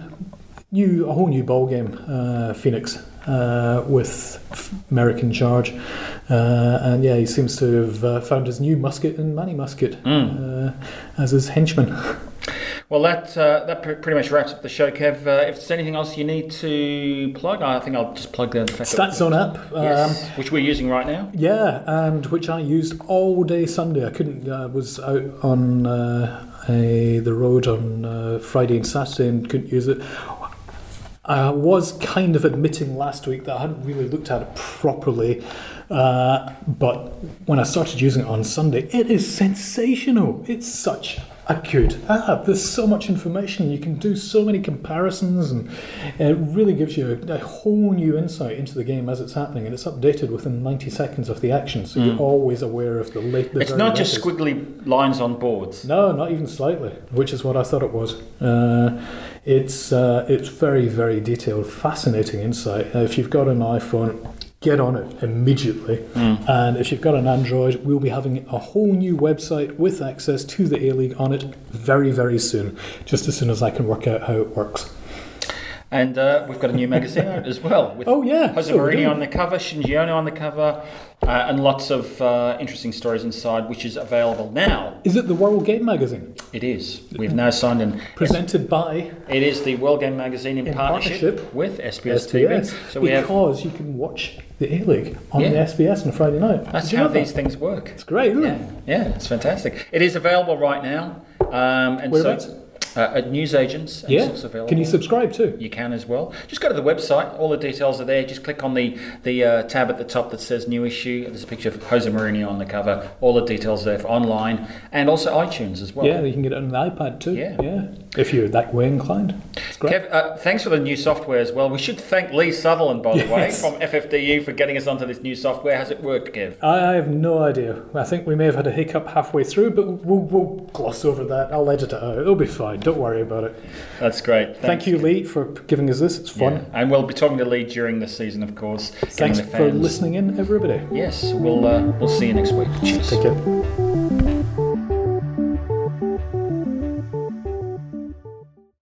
new a whole new ball game. Uh, Phoenix uh, with Merrick in charge, uh, and yeah, he seems to have uh, found his new Muscat in Manny Muscat uh, as his henchman. [laughs] Well, that uh, that pretty much wraps up the show, Kev. Uh, if there's anything else you need to plug, I think I'll just plug the fact Stats Zone app. Um, yes, which we're using right now. Yeah, and which I used all day Sunday. I couldn't. I was out on uh, a, the road on uh, Friday and Saturday and couldn't use it. I was kind of admitting last week that I hadn't really looked at it properly, uh, but when I started using it on Sunday, it is sensational. It's such a good app. There's so much information. You can do so many comparisons, and it really gives you a, a whole new insight into the game as it's happening. And it's updated within 90 seconds of the action, so you're always aware of the late. The It's not just squiggly lines on boards. No, not even slightly, which is what I thought it was. Uh, it's uh, it's very very detailed, fascinating insight. Uh, if you've got an iPhone, get on it immediately. Hmm. And if you've got an Android, we'll be having a whole new website with access to the A League on it very very soon. Just as soon as I can work out how it works. And uh, we've got a new magazine out [laughs] as well. With Oh, yeah, Jose so Mourinho on the cover, Shinji Ono on the cover, uh, and lots of uh, interesting stories inside, which is available now. Is it the World Game Magazine It is. We've now signed an. presented by It is the World Game Magazine in, In partnership, partnership with SBS, SBS? TV. So we have. because you can watch the A League on Yeah. the SBS on Friday night. That's how know that? these things work. It's great, isn't Yeah, it? yeah, it's fantastic. It is available right now, um, and Whereabouts? so uh, at newsagents. And Yeah. Available. Can you subscribe too? You can as well. Just go to the website. All the details are there. Just click on the the uh, tab at the top that says New Issue. There's a picture of Jose Mourinho on the cover. All the details there for online and also iTunes as well. Yeah, you can get it on the iPad too. Yeah. yeah. If you're that way inclined. great. Kev, uh, thanks for the new software as well. We should thank Lee Sutherland, by the [laughs] way, from FFDU for getting us onto this new software. Has it worked, Kev? I, I have no idea. I think we may have had a hiccup halfway through, but we'll, we'll gloss over that. I'll edit it out. It'll be fine. Don't worry about it. That's great. Thank you, Lee, for giving us this. It's fun. Yeah. And we'll be talking to Lee during the season, of course. Thanks for listening in, everybody. Yes, we'll uh, we'll see you next week. Cheers. Take care.